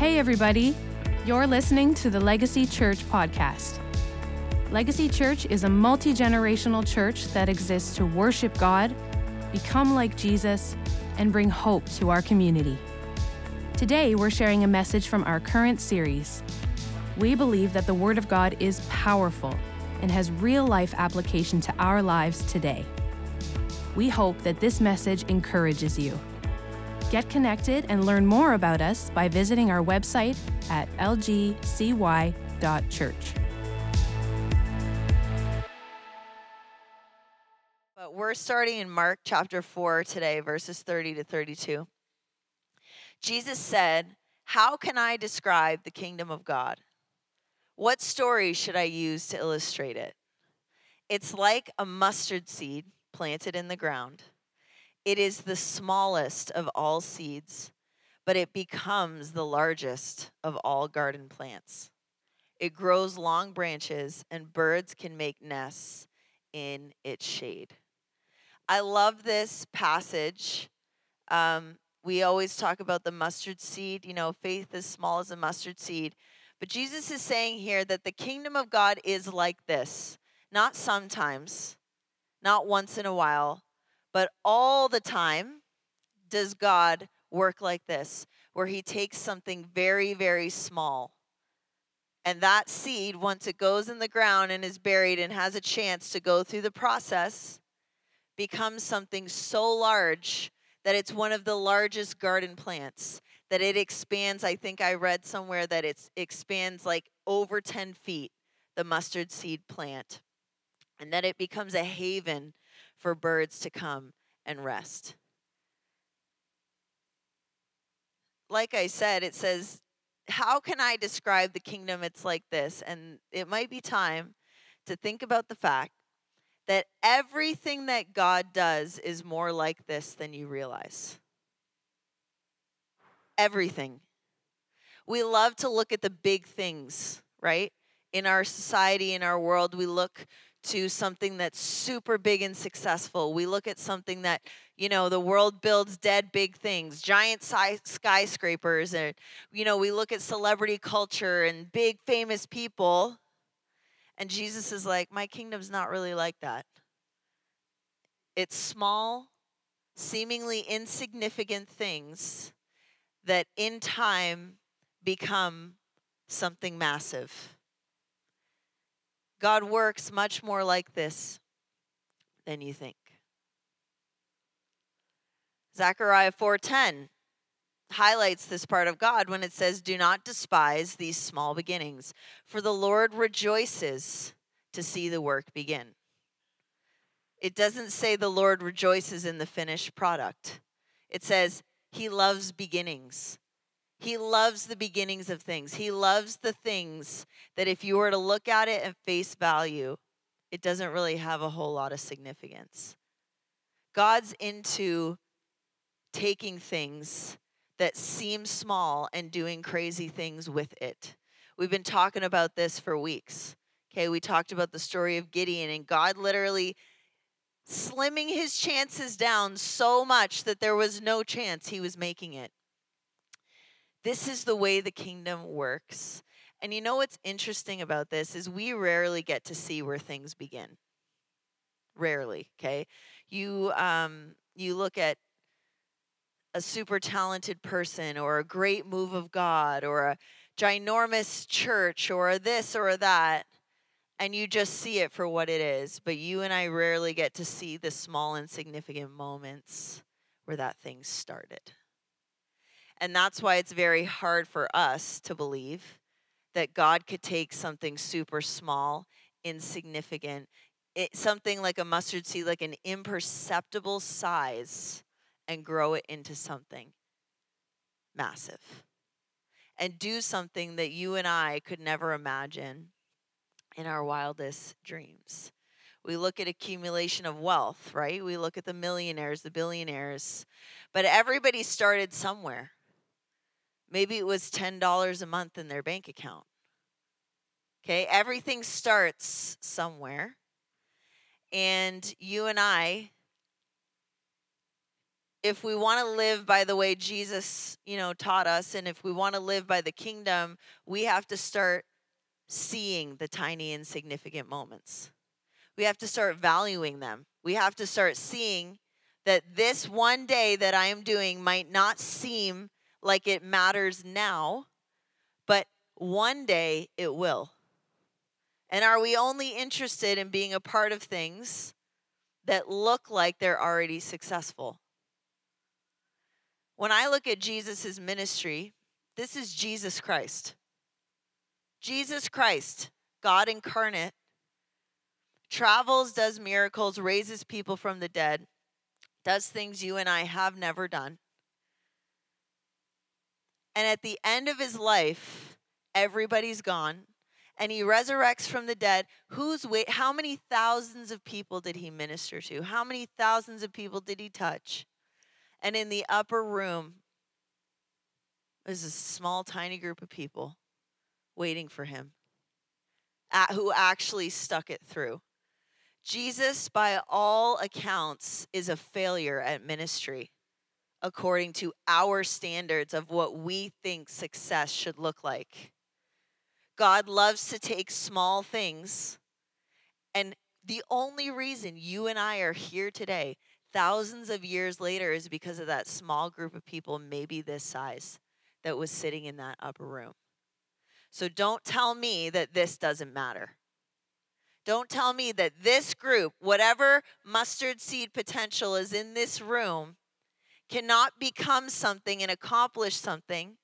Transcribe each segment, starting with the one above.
Hey, everybody. You're listening to the Legacy Church podcast. Legacy Church is a multi generational church that exists to worship God, become like Jesus, and bring hope to our community. Today, we're sharing a message from our current series. We believe that the Word of God is powerful and has real life application to our lives today. We hope that this message encourages you. Get connected and learn more about us by visiting our website at lgcy.church. But we're starting in Mark chapter 4 today, verses 30 to 32. Jesus said, How can I describe the kingdom of God? What story should I use to illustrate it? It's like a mustard seed planted in the ground. It is the smallest of all seeds, but it becomes the largest of all garden plants. It grows long branches, and birds can make nests in its shade. I love this passage. Um, we always talk about the mustard seed, you know, faith as small as a mustard seed. But Jesus is saying here that the kingdom of God is like this, not sometimes, not once in a while, but all the time does God work like this, where He takes something very, very small. And that seed, once it goes in the ground and is buried and has a chance to go through the process, becomes something so large that it's one of the largest garden plants. That it expands, I think I read somewhere that it expands like over 10 feet, the mustard seed plant. And that it becomes a haven for birds to come and rest. Like I said, it says, How can I describe the kingdom? It's like this. And it might be time to think about the fact that everything that God does is more like this than you realize. Everything. We love to look at the big things, right? In our society, in our world, we look to something that's super big and successful. We look at something that, you know, the world builds dead big things, giant skyscrapers. And, you know, we look at celebrity culture and big famous people. And Jesus is like, my kingdom's not really like that. It's small, seemingly insignificant things that in time become something massive. God works much more like this than you think. Zechariah 4:10 highlights this part of God when it says, "Do not despise these small beginnings, for the Lord rejoices to see the work begin." It doesn't say the Lord rejoices in the finished product. It says he loves beginnings. He loves the beginnings of things. He loves the things that if you were to look at it at face value, it doesn't really have a whole lot of significance. God's into taking things that seem small and doing crazy things with it. We've been talking about this for weeks. Okay, we talked about the story of Gideon and God literally slimming his chances down so much that there was no chance he was making it. This is the way the kingdom works. And you know what's interesting about this is we rarely get to see where things begin. Rarely, okay? You um you look at a super talented person or a great move of God or a ginormous church or this or that and you just see it for what it is. But you and I rarely get to see the small insignificant moments where that thing started. And that's why it's very hard for us to believe that God could take something super small, insignificant, it, something like a mustard seed, like an imperceptible size, and grow it into something massive. And do something that you and I could never imagine in our wildest dreams. We look at accumulation of wealth, right? We look at the millionaires, the billionaires, but everybody started somewhere. Maybe it was $10 a month in their bank account. Okay, everything starts somewhere. And you and I if we want to live by the way Jesus, you know, taught us and if we want to live by the kingdom, we have to start seeing the tiny insignificant moments. We have to start valuing them. We have to start seeing that this one day that I am doing might not seem like it matters now, but one day it will. And are we only interested in being a part of things that look like they're already successful? When I look at Jesus' ministry, this is Jesus Christ. Jesus Christ, God incarnate, travels, does miracles, raises people from the dead, does things you and I have never done. And at the end of his life, everybody's gone and he resurrects from the dead. Who's wait how many thousands of people did he minister to? How many thousands of people did he touch? And in the upper room there's a small tiny group of people waiting for him who actually stuck it through. Jesus, by all accounts, is a failure at ministry according to our standards of what we think success should look like. God loves to take small things, and the only reason you and I are here today, thousands of years later, is because of that small group of people, maybe this size, that was sitting in that upper room. So don't tell me that this doesn't matter. Don't tell me that this group, whatever mustard seed potential is in this room, cannot become something and accomplish something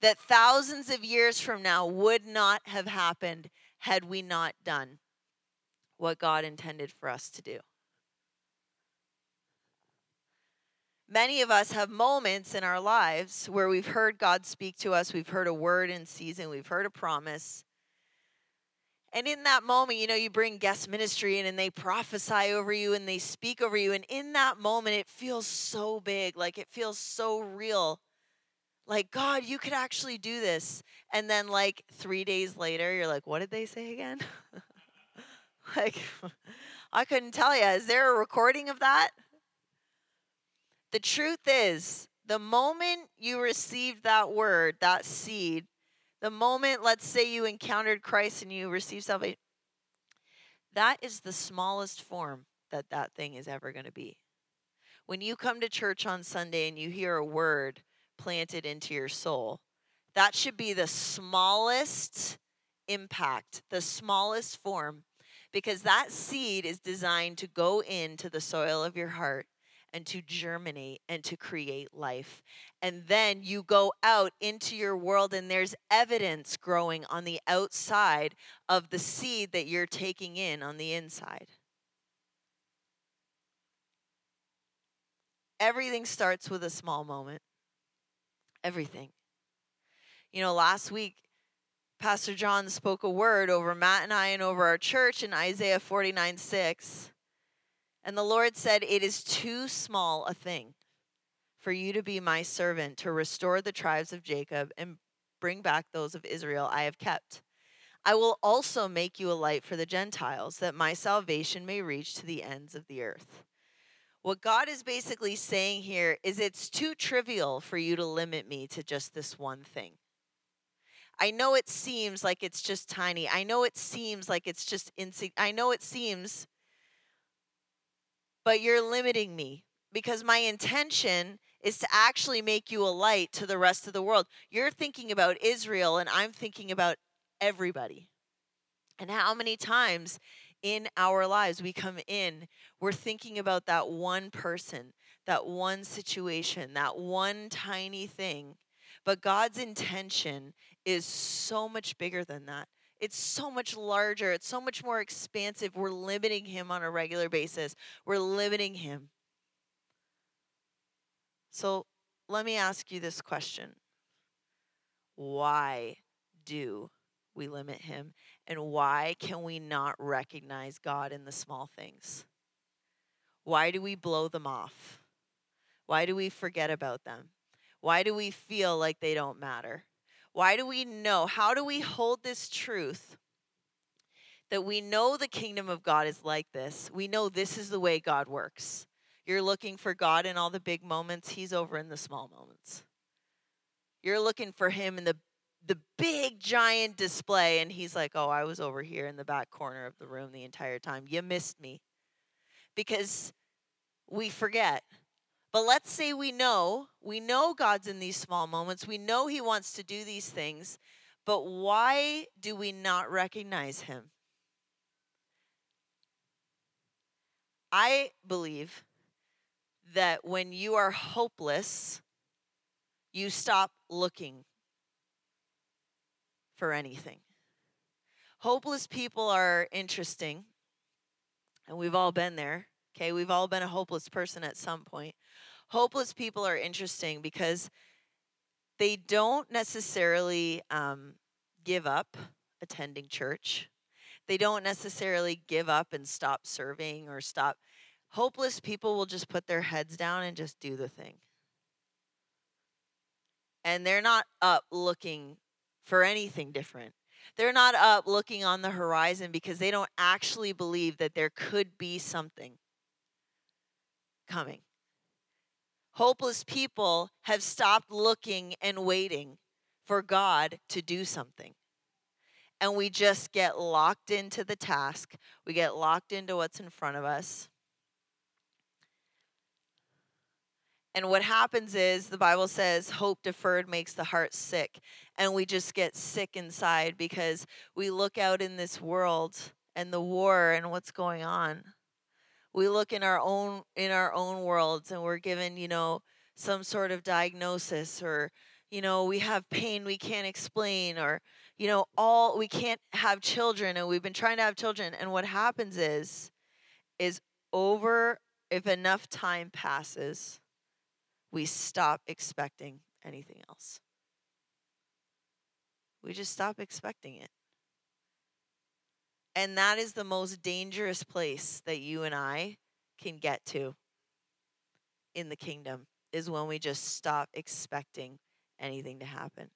that thousands of years from now would not have happened had we not done what God intended for us to do. Many of us have moments in our lives where we've heard God speak to us, we've heard a word in season, we've heard a promise. And in that moment, you know, you bring guest ministry in and they prophesy over you and they speak over you. And in that moment, it feels so big, like it feels so real. Like, God, you could actually do this. And then, like, three days later, you're like, what did they say again? like, I couldn't tell you. Is there a recording of that? The truth is, the moment you received that word, that seed, the moment, let's say, you encountered Christ and you received salvation, that is the smallest form that that thing is ever going to be. When you come to church on Sunday and you hear a word planted into your soul, that should be the smallest impact, the smallest form, because that seed is designed to go into the soil of your heart and to germinate and to create life. And then you go out into your world, and there's evidence growing on the outside of the seed that you're taking in on the inside. Everything starts with a small moment. Everything. You know, last week, Pastor John spoke a word over Matt and I and over our church in Isaiah 49 6. And the Lord said, It is too small a thing for you to be my servant to restore the tribes of Jacob and bring back those of Israel I have kept. I will also make you a light for the Gentiles, that my salvation may reach to the ends of the earth. What God is basically saying here is it's too trivial for you to limit me to just this one thing. I know it seems like it's just tiny. I know it seems like it's just insig- I know it seems but you're limiting me because my intention is to actually make you a light to the rest of the world. You're thinking about Israel, and I'm thinking about everybody. And how many times in our lives we come in, we're thinking about that one person, that one situation, that one tiny thing. But God's intention is so much bigger than that. It's so much larger, it's so much more expansive. We're limiting him on a regular basis, we're limiting him. So let me ask you this question Why do we limit him? And why can we not recognize God in the small things? Why do we blow them off? Why do we forget about them? Why do we feel like they don't matter? Why do we know? How do we hold this truth that we know the kingdom of God is like this? We know this is the way God works. You're looking for God in all the big moments, He's over in the small moments. You're looking for Him in the the big giant display and he's like, "Oh, I was over here in the back corner of the room the entire time. You missed me." Because we forget. But let's say we know, we know God's in these small moments. We know he wants to do these things, but why do we not recognize him? I believe that when you are hopeless, you stop looking for anything. Hopeless people are interesting, and we've all been there. Okay, we've all been a hopeless person at some point. Hopeless people are interesting because they don't necessarily um, give up attending church. They don't necessarily give up and stop serving or stop. Hopeless people will just put their heads down and just do the thing. And they're not up looking for anything different. They're not up looking on the horizon because they don't actually believe that there could be something coming. Hopeless people have stopped looking and waiting for God to do something. And we just get locked into the task, we get locked into what's in front of us. And what happens is the Bible says hope deferred makes the heart sick. And we just get sick inside because we look out in this world and the war and what's going on. We look in our own in our own worlds and we're given, you know, some sort of diagnosis or you know, we have pain we can't explain or you know, all we can't have children and we've been trying to have children and what happens is is over if enough time passes we stop expecting anything else. We just stop expecting it. And that is the most dangerous place that you and I can get to in the kingdom is when we just stop expecting anything to happen.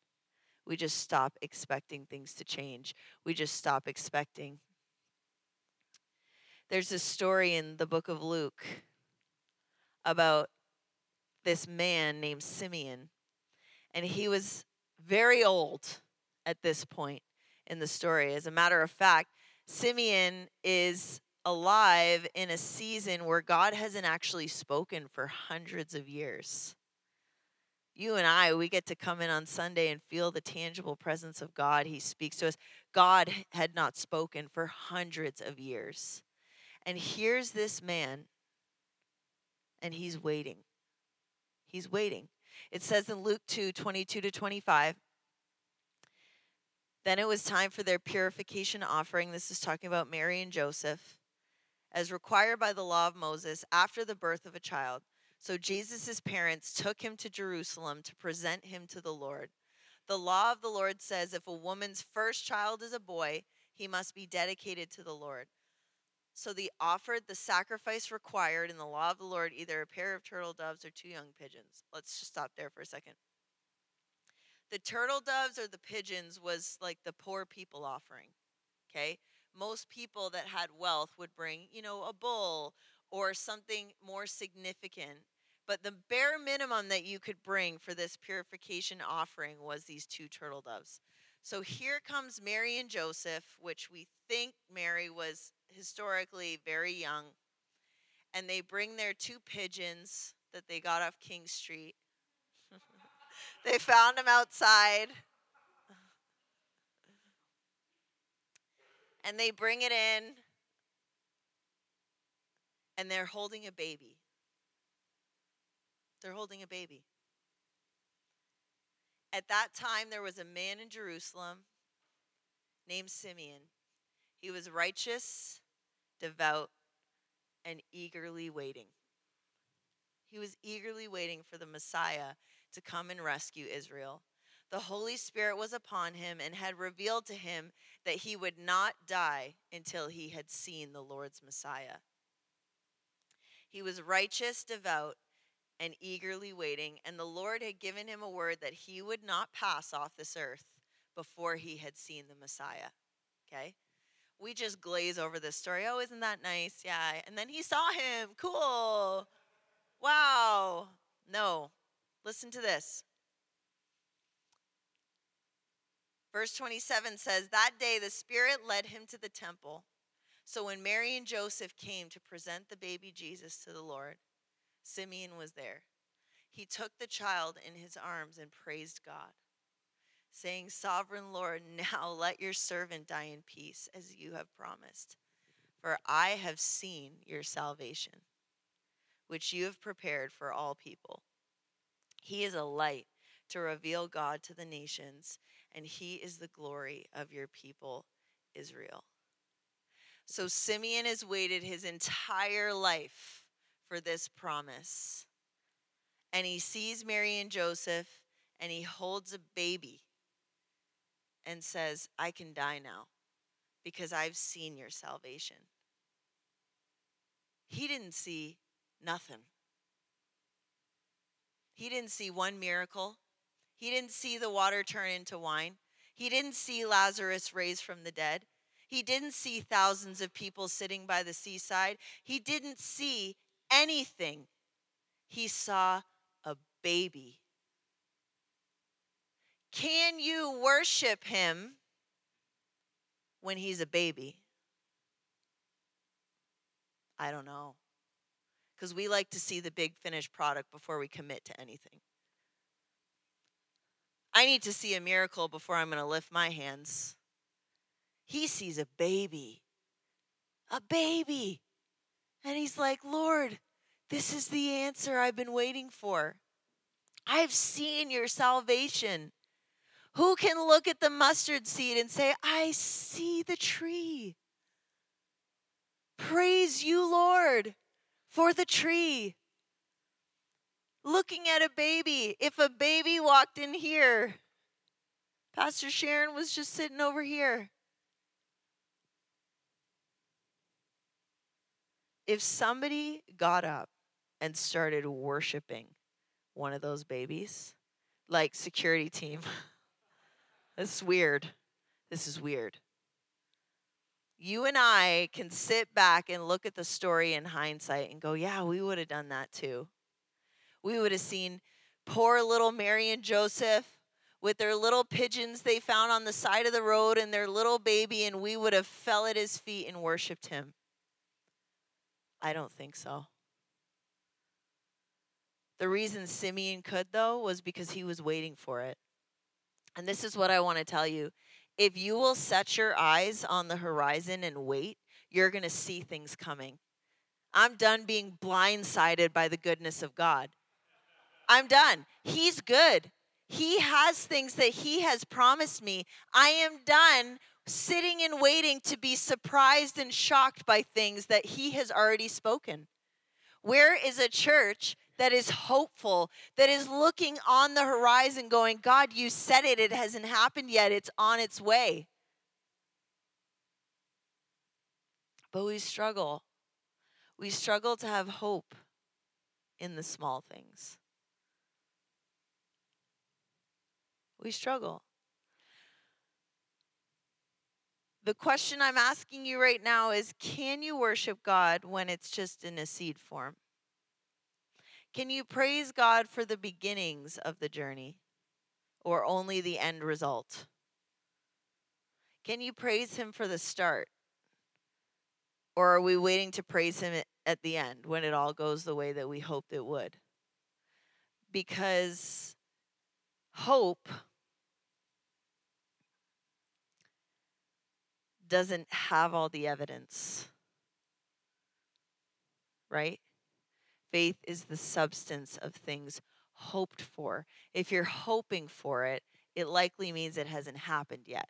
We just stop expecting things to change. We just stop expecting. There's a story in the book of Luke about this man named Simeon. And he was very old at this point in the story. As a matter of fact, Simeon is alive in a season where God hasn't actually spoken for hundreds of years. You and I, we get to come in on Sunday and feel the tangible presence of God. He speaks to us. God had not spoken for hundreds of years. And here's this man, and he's waiting. He's waiting. It says in Luke 2 22 to 25. Then it was time for their purification offering. This is talking about Mary and Joseph, as required by the law of Moses after the birth of a child. So Jesus' parents took him to Jerusalem to present him to the Lord. The law of the Lord says if a woman's first child is a boy, he must be dedicated to the Lord. So they offered the sacrifice required in the law of the Lord, either a pair of turtle doves or two young pigeons. Let's just stop there for a second. The turtle doves or the pigeons was like the poor people offering. Okay? Most people that had wealth would bring, you know, a bull or something more significant. But the bare minimum that you could bring for this purification offering was these two turtle doves. So here comes Mary and Joseph, which we think Mary was historically very young, and they bring their two pigeons that they got off King Street. They found him outside. And they bring it in, and they're holding a baby. They're holding a baby. At that time, there was a man in Jerusalem named Simeon. He was righteous devout, and eagerly waiting. He was eagerly waiting for the Messiah to come and rescue Israel. The Holy Spirit was upon him and had revealed to him that he would not die until he had seen the Lord's Messiah. He was righteous, devout, and eagerly waiting, and the Lord had given him a word that he would not pass off this earth before he had seen the Messiah. Okay? we just glaze over this story. Oh, isn't that nice? Yeah. And then he saw him. Cool. Wow. No. Listen to this. Verse 27 says, That day the Spirit led him to the temple. So when Mary and Joseph came to present the baby Jesus to the Lord, Simeon was there. He took the child in his arms and praised God, saying, Sovereign Lord, now let your servant die in peace, as you have promised. For I have seen your salvation, which you have prepared for all people. He is a light to reveal God to the nations, and he is the glory of your people, Israel. So Simeon has waited his entire life for this promise. And he sees Mary and Joseph, and he holds a baby and says, I can die now because I've seen your salvation. He didn't see nothing. He didn't see one miracle. He didn't see the water turn into wine. He didn't see Lazarus raised from the dead. He didn't see thousands of people sitting by the seaside. He didn't see anything. He saw a baby. Can you worship him when he's a baby? I don't know. Because we like to see the big finished product before we commit to anything. I need to see a miracle before I'm going to lift my hands. He sees a baby, a baby. And he's like, Lord, this is the answer I've been waiting for. I've seen your salvation. Who can look at the mustard seed and say, I see the tree? Praise you, Lord, for the tree. Looking at a baby. If a baby walked in here, Pastor Sharon was just sitting over here. If somebody got up and started worshiping one of those babies, like security team, this is weird. This is weird you and I can sit back and look at the story in hindsight and go, yeah, we would have done that too. We would have seen poor little Mary and Joseph with their little pigeons they found on the side of the road and their little baby, and we would have fell at his feet and worshiped him. I don't think so. The reason Simeon could, though, was because he was waiting for it. And this is what I want to tell you if you will set your eyes on the horizon and wait, you're going to see things coming. I'm done being blindsided by the goodness of God. I'm done. He's good. He has things that He has promised me. I am done sitting and waiting to be surprised and shocked by things that He has already spoken. Where is a church that is hopeful, that is looking on the horizon, going, God, you said it, it hasn't happened yet, it's on its way. But we struggle. We struggle to have hope in the small things. We struggle. The question I'm asking you right now is can you worship God when it's just in a seed form? Can you praise God for the beginnings of the journey or only the end result? Can you praise Him for the start? Or are we waiting to praise Him at the end when it all goes the way that we hoped it would? Because hope doesn't have all the evidence, right? Faith is the substance of things hoped for. If you're hoping for it, it likely means it hasn't happened yet.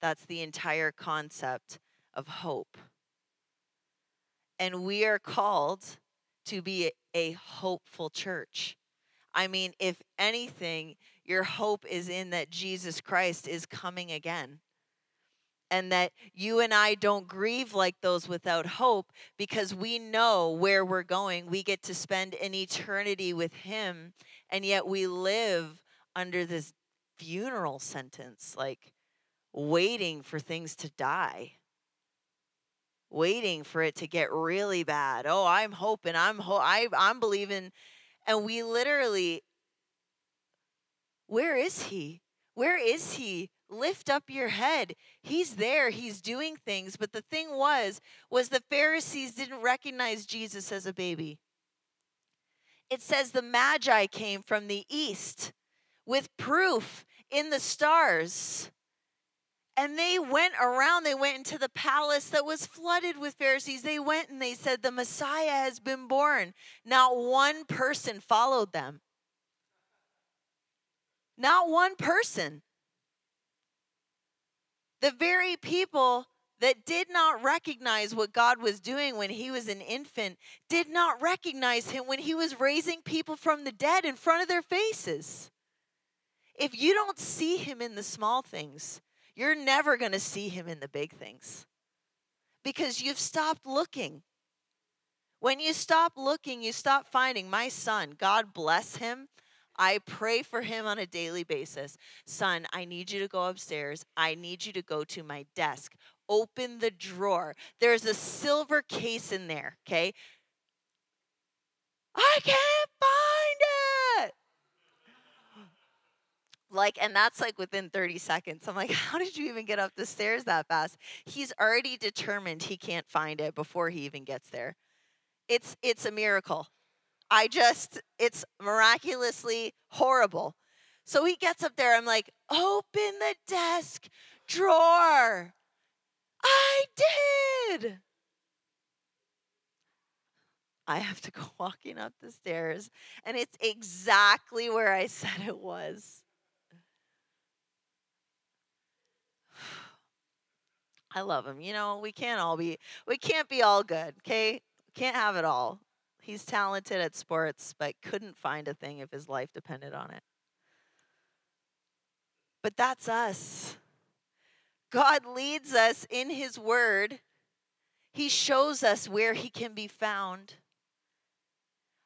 That's the entire concept of hope. And we are called to be a hopeful church. I mean, if anything, your hope is in that Jesus Christ is coming again and that you and I don't grieve like those without hope because we know where we're going. We get to spend an eternity with Him, and yet we live under this funeral sentence, like waiting for things to die. waiting for it to get really bad. Oh, I'm hoping, I'm ho- I, I'm believing. And we literally, where is he? Where is he? Lift up your head. He's there. He's doing things. But the thing was, was the Pharisees didn't recognize Jesus as a baby. It says the Magi came from the east with proof in the stars. And they went around, they went into the palace that was flooded with Pharisees. They went and they said, The Messiah has been born. Not one person followed them. Not one person. The very people that did not recognize what God was doing when he was an infant did not recognize him when he was raising people from the dead in front of their faces. If you don't see him in the small things, you're never going to see him in the big things because you've stopped looking. When you stop looking, you stop finding. My son, God bless him. I pray for him on a daily basis. Son, I need you to go upstairs. I need you to go to my desk. Open the drawer. There's a silver case in there, okay? I can't find it. Like, and that's like within 30 seconds. I'm like, how did you even get up the stairs that fast? He's already determined he can't find it before he even gets there. It's it's a miracle. I just, it's miraculously horrible. So he gets up there. I'm like, open the desk drawer. I did. I have to go walking up the stairs, and it's exactly where I said it was. I love him. You know, we can't all be, we can't be all good, okay? Can't have it all. He's talented at sports, but couldn't find a thing if his life depended on it. But that's us. God leads us in His Word, He shows us where He can be found.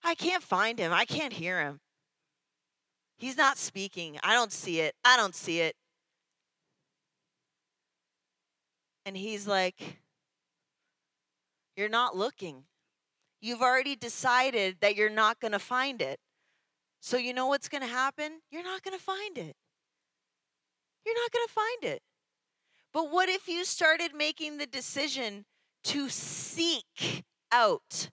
I can't find Him, I can't hear Him. He's not speaking. I don't see it. I don't see it. And He's like, You're not looking. You've already decided that you're not going to find it. So, you know what's going to happen? You're not going to find it. You're not going to find it. But what if you started making the decision to seek out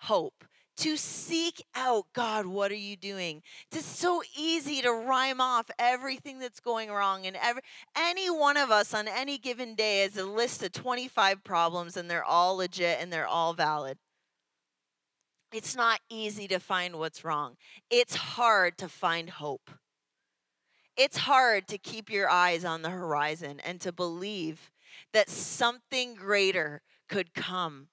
hope? To seek out God, what are you doing? It's so easy to rhyme off everything that's going wrong. And every, any one of us on any given day has a list of 25 problems, and they're all legit and they're all valid. It's not easy to find what's wrong. It's hard to find hope. It's hard to keep your eyes on the horizon and to believe that something greater could come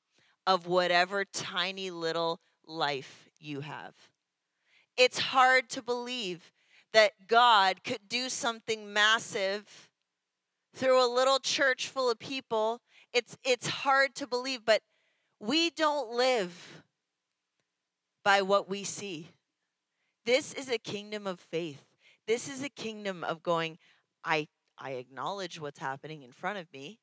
of whatever tiny little life you have. It's hard to believe that God could do something massive through a little church full of people. It's, it's hard to believe, but we don't live by what we see. This is a kingdom of faith. This is a kingdom of going, I, I acknowledge what's happening in front of me,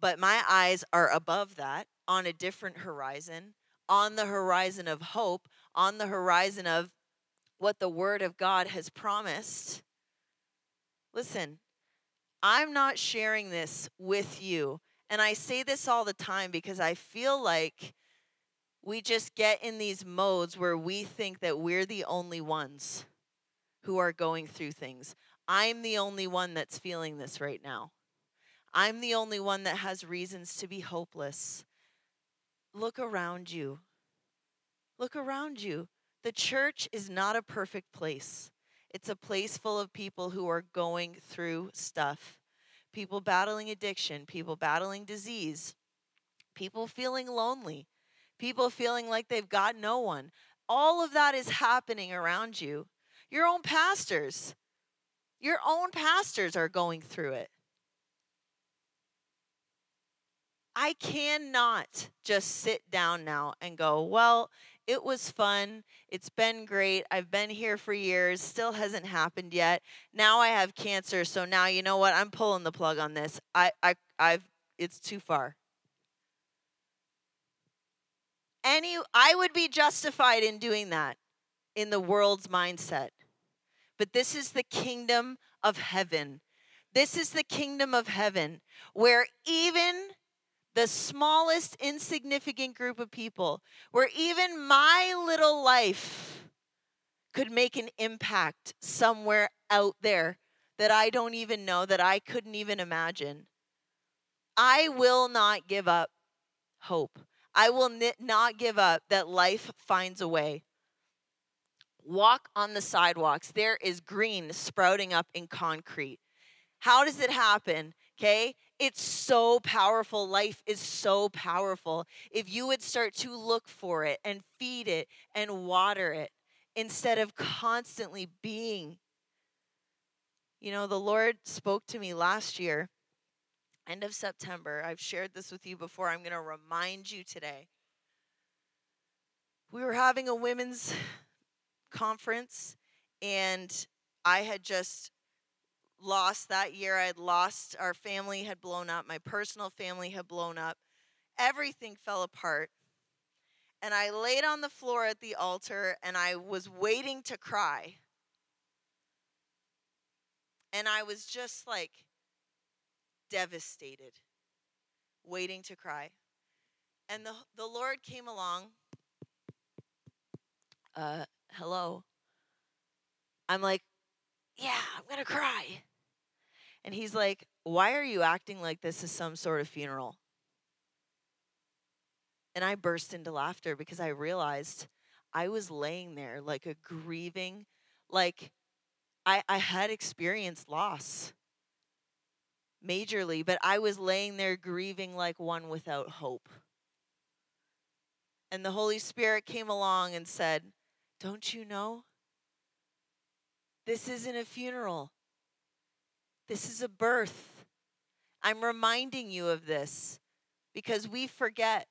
but my eyes are above that on a different horizon, on the horizon of hope, on the horizon of what the Word of God has promised. Listen, I'm not sharing this with you. And I say this all the time because I feel like we just get in these modes where we think that we're the only ones who are going through things. I'm the only one that's feeling this right now. I'm the only one that has reasons to be hopeless. Look around you. Look around you. The church is not a perfect place. It's a place full of people who are going through stuff. People battling addiction, people battling disease, people feeling lonely, people feeling like they've got no one. All of that is happening around you. Your own pastors, your own pastors are going through it. I cannot just sit down now and go, well, it was fun. It's been great. I've been here for years. Still hasn't happened yet. Now I have cancer, so now you know what? I'm pulling the plug on this. I I I've it's too far. Any I would be justified in doing that in the world's mindset. But this is the kingdom of heaven. This is the kingdom of heaven where even the smallest insignificant group of people, where even my little life could make an impact somewhere out there that I don't even know, that I couldn't even imagine. I will not give up hope. I will not give up that life finds a way. Walk on the sidewalks. There is green sprouting up in concrete. How does it happen? Okay? It's so powerful. Life is so powerful. If you would start to look for it and feed it and water it instead of constantly being. You know, the Lord spoke to me last year, end of September. I've shared this with you before. I'm going to remind you today. We were having a women's conference, and I had just lost that year. I had lost, our family had blown up, my personal family had blown up. Everything fell apart. And I laid on the floor at the altar and I was waiting to cry. And I was just like devastated, waiting to cry. And the, the Lord came along. Uh, hello. I'm like, yeah, I'm going to cry. And he's like, Why are you acting like this is some sort of funeral? And I burst into laughter because I realized I was laying there like a grieving, like I, I had experienced loss majorly, but I was laying there grieving like one without hope. And the Holy Spirit came along and said, Don't you know? This isn't a funeral. This is a birth. I'm reminding you of this because we forget.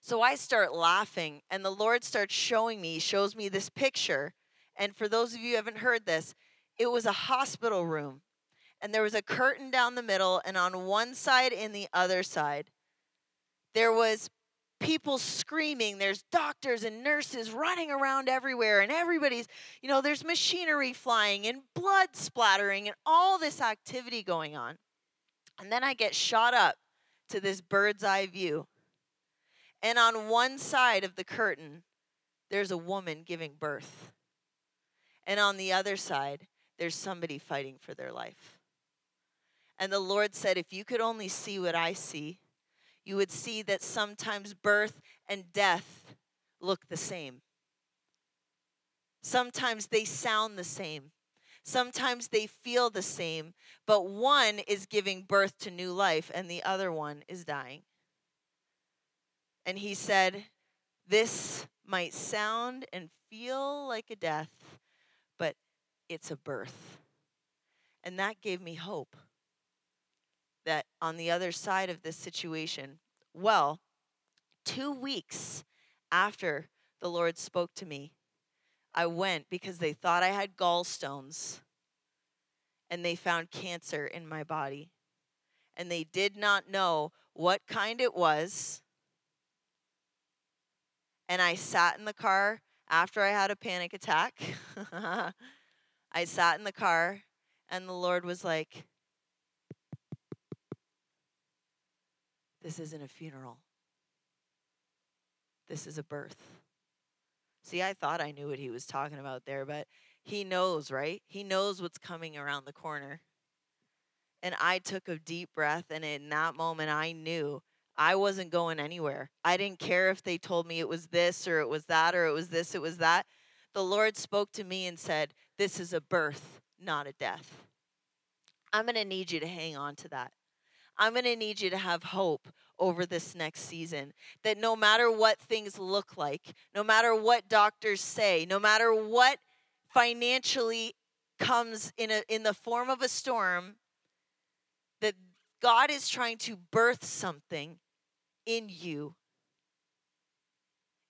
So I start laughing, and the Lord starts showing me, shows me this picture. And for those of you who haven't heard this, it was a hospital room. And there was a curtain down the middle, and on one side and the other side, there was people screaming. There's doctors and nurses running around everywhere, and everybody's, you know, there's machinery flying and blood splattering and all this activity going on. And then I get shot up to this bird's eye view. And on one side of the curtain, there's a woman giving birth. And on the other side, there's somebody fighting for their life. And the Lord said, If you could only see what I see, you would see that sometimes birth and death look the same. Sometimes they sound the same. Sometimes they feel the same, but one is giving birth to new life and the other one is dying. And he said, This might sound and feel like a death, but it's a birth. And that gave me hope that on the other side of this situation? Well, two weeks after the Lord spoke to me, I went because they thought I had gallstones and they found cancer in my body. And they did not know what kind it was. And I sat in the car after I had a panic attack. I sat in the car, and the Lord was like, This isn't a funeral. This is a birth. See, I thought I knew what he was talking about there, but he knows, right? He knows what's coming around the corner. And I took a deep breath, and in that moment, I knew I wasn't going anywhere. I didn't care if they told me it was this or it was that or it was this, it was that. The Lord spoke to me and said, This is a birth, not a death. I'm going to need you to hang on to that. I'm going to need you to have hope over this next season. That no matter what things look like, no matter what doctors say, no matter what financially comes in a in the form of a storm, that God is trying to birth something in you.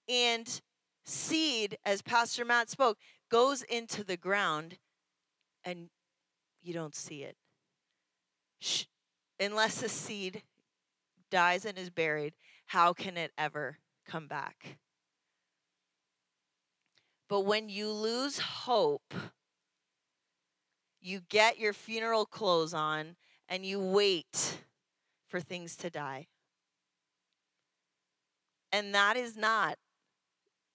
And seed, as Pastor Matt spoke, goes into the ground and you don't see it unless a seed dies and is buried, how can it ever come back? But when you lose hope, you get your funeral clothes on and you wait for things to die. And that is not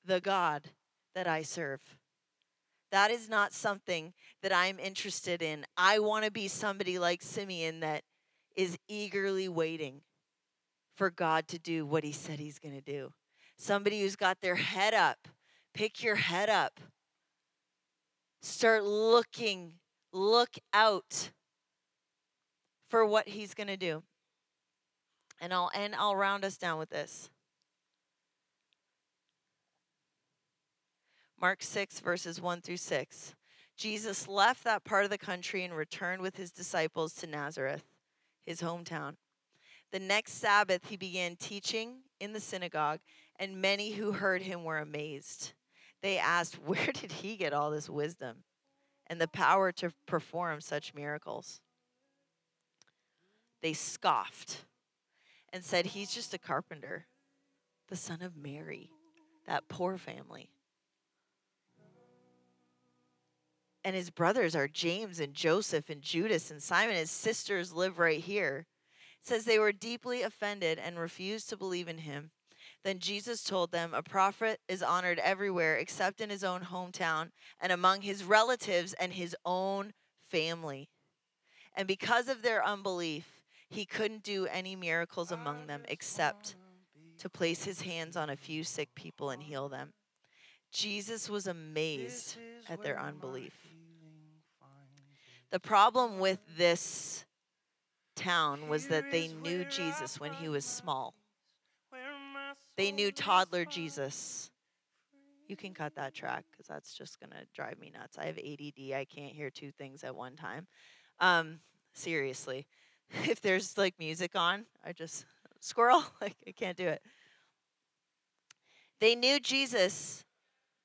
the God that I serve. That is not something that I'm interested in. I want to be somebody like Simeon that is eagerly waiting for God to do what he said he's going to do. Somebody who's got their head up. Pick your head up. Start looking, look out for what he's going to do. And I'll and I'll round us down with this. Mark 6 verses 1 through 6. Jesus left that part of the country and returned with his disciples to Nazareth, his hometown. The next Sabbath, he began teaching in the synagogue, and many who heard him were amazed. They asked, Where did he get all this wisdom and the power to perform such miracles? They scoffed and said, He's just a carpenter, the son of Mary, that poor family. And his brothers are James and Joseph and Judas and Simon. His sisters live right here says they were deeply offended and refused to believe in him. Then Jesus told them, A prophet is honored everywhere except in his own hometown and among his relatives and his own family. And because of their unbelief, he couldn't do any miracles among them except to place his hands on a few sick people and heal them. Jesus was amazed at their unbelief. The problem with this town was that they knew Jesus when he was small. They knew toddler Jesus. You can cut that track because that's just going to drive me nuts. I have ADD. I can't hear two things at one time. Um, seriously. If there's like music on, I just squirrel. Like, I can't do it. They knew Jesus.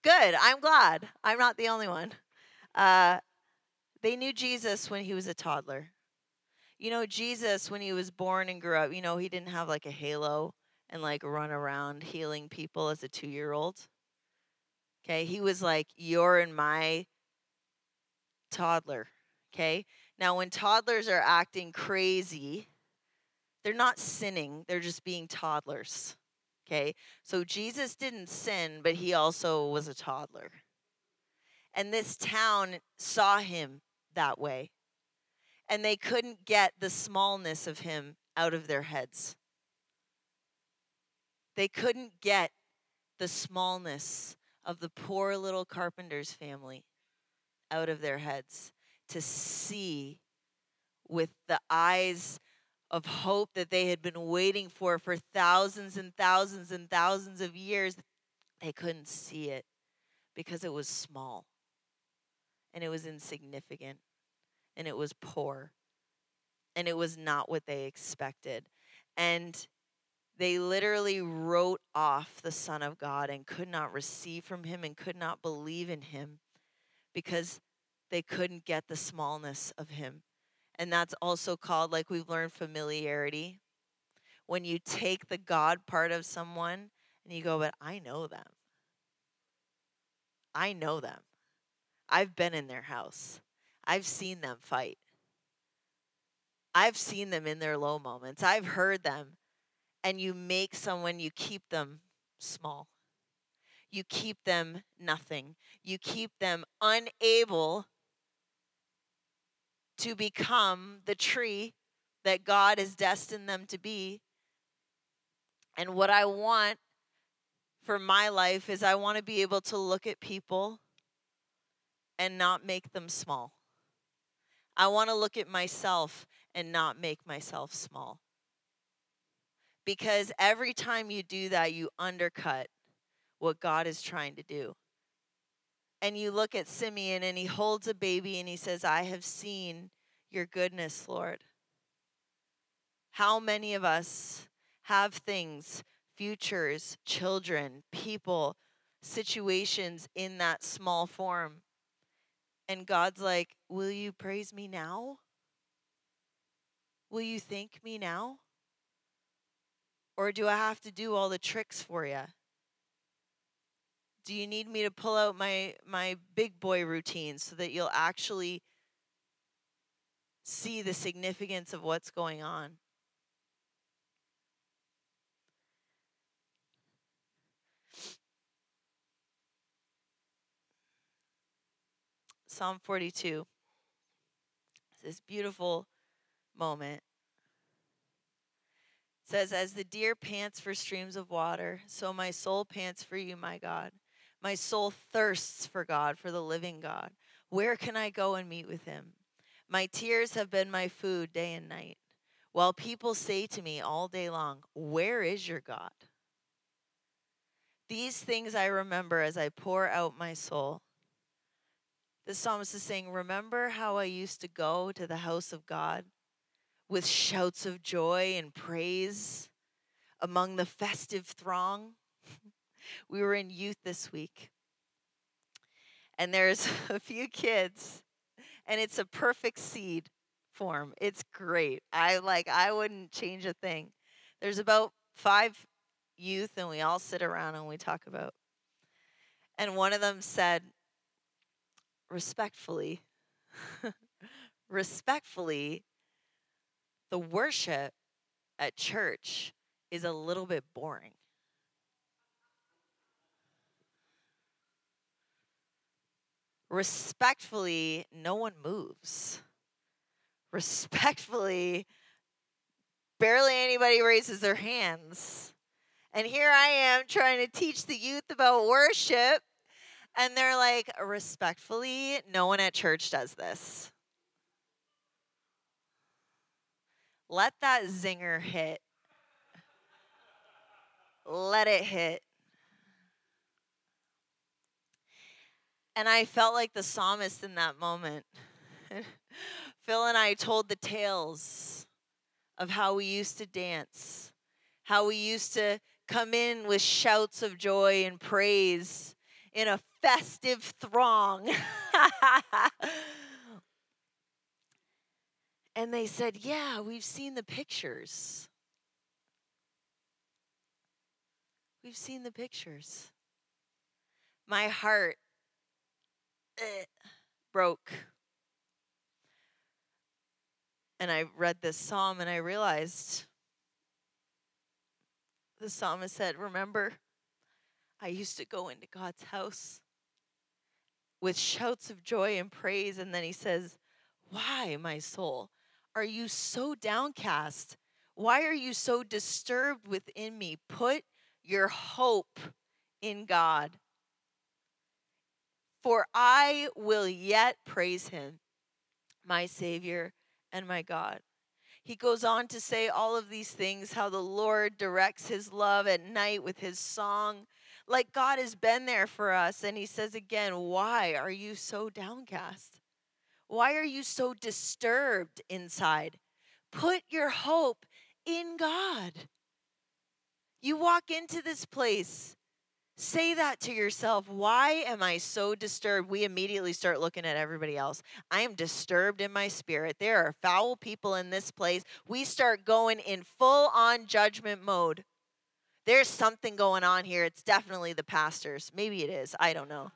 Good. I'm glad. I'm not the only one. Uh, they knew Jesus when he was a toddler. You know, Jesus, when he was born and grew up, you know, he didn't have like a halo and like run around healing people as a two year old. Okay. He was like, You're in my toddler. Okay. Now, when toddlers are acting crazy, they're not sinning, they're just being toddlers. Okay. So Jesus didn't sin, but he also was a toddler. And this town saw him that way and they couldn't get the smallness of him out of their heads. They couldn't get the smallness of the poor little carpenter's family out of their heads to see with the eyes of hope that they had been waiting for for thousands and thousands and thousands of years. They couldn't see it because it was small and it was insignificant and it was poor and it was not what they expected. And they literally wrote off the Son of God and could not receive from him and could not believe in him because they couldn't get the smallness of him. And that's also called, like we've learned, familiarity. When you take the God part of someone and you go, but I know them. I know them. I've been in their house. I've seen them fight. I've seen them in their low moments. I've heard them. And you make someone, you keep them small. You keep them nothing. You keep them unable to become the tree that God has destined them to be. And what I want for my life is I want to be able to look at people and not make them small. I want to look at myself and not make myself small. Because every time you do that, you undercut what God is trying to do. And you look at Simeon and he holds a baby and he says, I have seen your goodness, Lord. How many of us have things, futures, children, people, situations in that small form and God's like, Will you praise me now? Will you thank me now? Or do I have to do all the tricks for you? Do you need me to pull out my my big boy routine so that you'll actually see the significance of what's going on? Psalm 42. This beautiful moment. It says, As the deer pants for streams of water, so my soul pants for you, my God. My soul thirsts for God, for the living God. Where can I go and meet with him? My tears have been my food day and night, while people say to me all day long, Where is your God? These things I remember as I pour out my soul. The psalmist is saying, Remember how I used to go to the house of God with shouts of joy and praise among the festive throng? we were in youth this week. And there's a few kids, and it's a perfect seed form. It's great. I like, I wouldn't change a thing. There's about five youth, and we all sit around and we talk about. And one of them said, respectfully, respectfully, the worship at church is a little bit boring. Respectfully, no one moves. Respectfully, barely anybody raises their hands. And here I am trying to teach the youth about worship and they're like, respectfully, no one at church does this. Let that zinger hit. Let it hit. And I felt like the psalmist in that moment. Phil and I told the tales of how we used to dance, how we used to come in with shouts of joy and praise in a festive throng. and they said, Yeah, we've seen the pictures. We've seen the pictures. My heart eh, broke. And I read this psalm and I realized the psalmist said, Remember, I used to go into God's house with shouts of joy and praise. And then he says, Why, my soul, are you so downcast? Why are you so disturbed within me? Put your hope in God. For I will yet praise him, my Savior and my God. He goes on to say all of these things how the Lord directs his love at night with his song like God has been there for us. And he says again, Why are you so downcast? Why are you so disturbed inside? Put your hope in God. You walk into this place, say that to yourself. Why am I so disturbed? We immediately start looking at everybody else. I am disturbed in my spirit. There are foul people in this place. We start going in full on judgment mode. There's something going on here. It's definitely the pastors. Maybe it is. I don't know.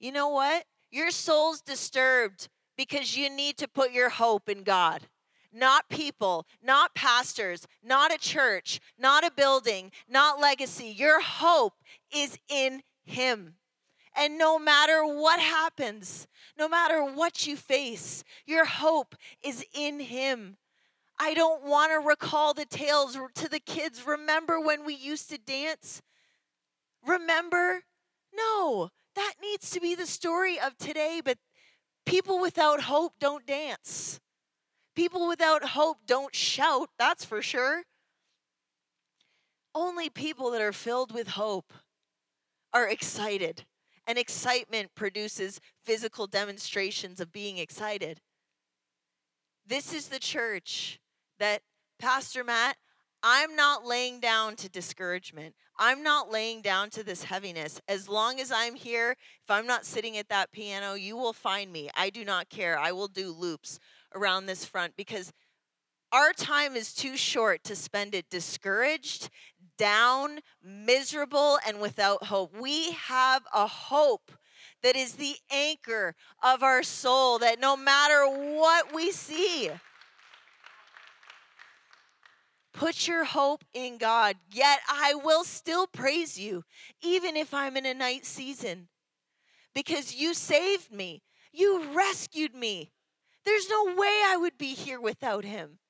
You know what? Your soul's disturbed because you need to put your hope in God. Not people, not pastors, not a church, not a building, not legacy. Your hope is in Him. And no matter what happens, no matter what you face, your hope is in Him. I don't want to recall the tales to the kids. Remember when we used to dance? Remember? No, that needs to be the story of today, but people without hope don't dance. People without hope don't shout, that's for sure. Only people that are filled with hope are excited, and excitement produces physical demonstrations of being excited. This is the church that, Pastor Matt, I'm not laying down to discouragement. I'm not laying down to this heaviness. As long as I'm here, if I'm not sitting at that piano, you will find me. I do not care. I will do loops around this front because Our time is too short to spend it discouraged, down, miserable, and without hope. We have a hope that is the anchor of our soul, that no matter what we see, Put your hope in God, yet I will still praise you, even if I'm in a night season, because you saved me. You rescued me. There's no way I would be here without him.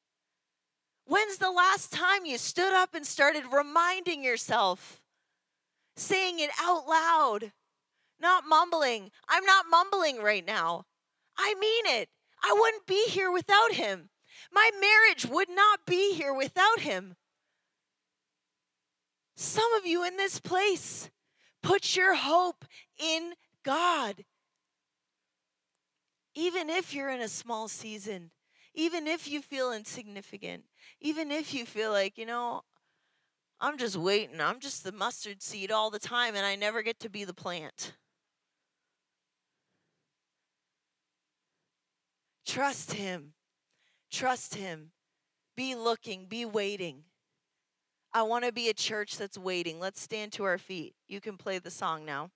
When's the last time you stood up and started reminding yourself, saying it out loud, not mumbling? I'm not mumbling right now. I mean it. I wouldn't be here without him. My marriage would not be here without him. Some of you in this place, put your hope in God. Even if you're in a small season, even if you feel insignificant, even if you feel like, you know, I'm just waiting, I'm just the mustard seed all the time and I never get to be the plant. Trust Him. Trust Him. Be looking, be waiting. I want to be a church that's waiting. Let's stand to our feet. You can play the song now.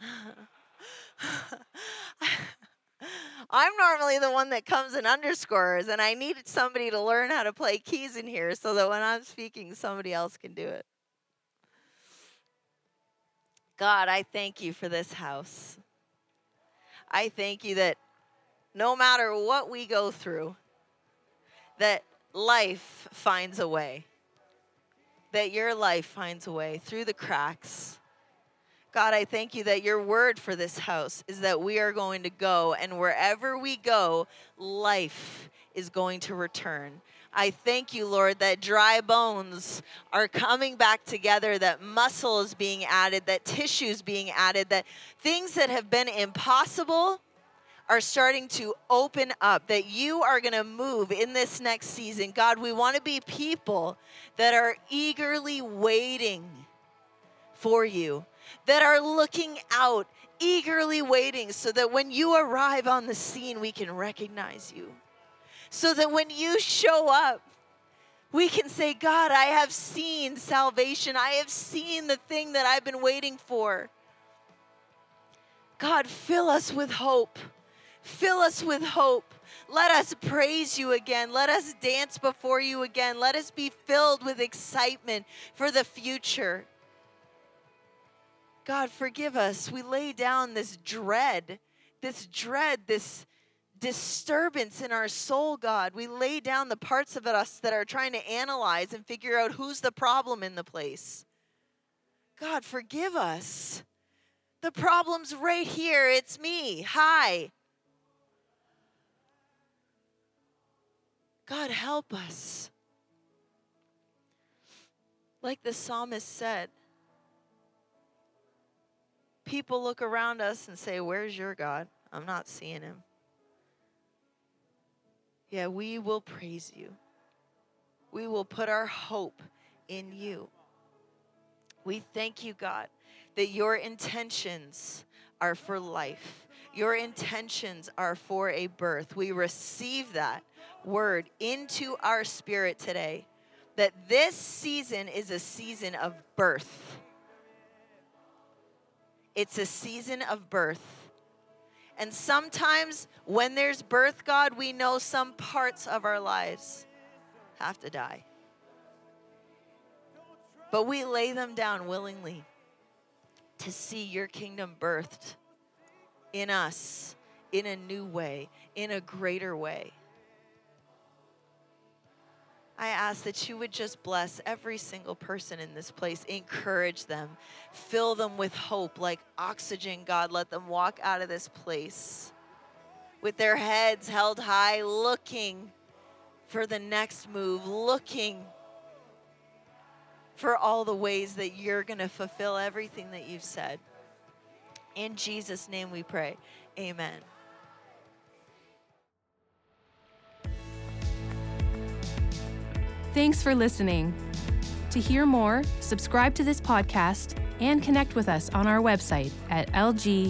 I'm normally the one that comes and underscores, and I needed somebody to learn how to play keys in here so that when I'm speaking, somebody else can do it. God, I thank you for this house. I thank you that no matter what we go through, that life finds a way. That your life finds a way through the cracks. God, I thank you that your word for this house is that we are going to go, and wherever we go, life is going to return. I thank you, Lord, that dry bones are coming back together, that muscle is being added, that tissue is being added, that things that have been impossible are starting to open up, that you are going to move in this next season. God, we want to be people that are eagerly waiting for you, that are looking out, eagerly waiting, so that when you arrive on the scene, we can recognize you. So that when you show up, we can say, God, I have seen salvation. I have seen the thing that I've been waiting for. God, fill us with hope. Fill us with hope. Let us praise you again. Let us dance before you again. Let us be filled with excitement for the future. God, forgive us. We lay down this dread, this dread, this disturbance in our soul, God. We lay down the parts of us that are trying to analyze and figure out who's the problem in the place. God, forgive us. The problem's right here. It's me. Hi. God, help us. Like the psalmist said, people look around us and say, Where's your God? I'm not seeing him. Yeah, we will praise you. We will put our hope in you. We thank you, God, that your intentions are for life. Your intentions are for a birth. We receive that word into our spirit today that this season is a season of birth. It's a season of birth. And sometimes when there's birth, God, we know some parts of our lives have to die. But we lay them down willingly to see your kingdom birthed in us in a new way, in a greater way. I ask that you would just bless every single person in this place, encourage them, fill them with hope like oxygen, God. Let them walk out of this place with their heads held high, looking for the next move, looking for all the ways that you're going to fulfill everything that you've said. In Jesus' name we pray. Amen. Thanks for listening. To hear more, subscribe to this podcast and connect with us on our website at lgcy.church.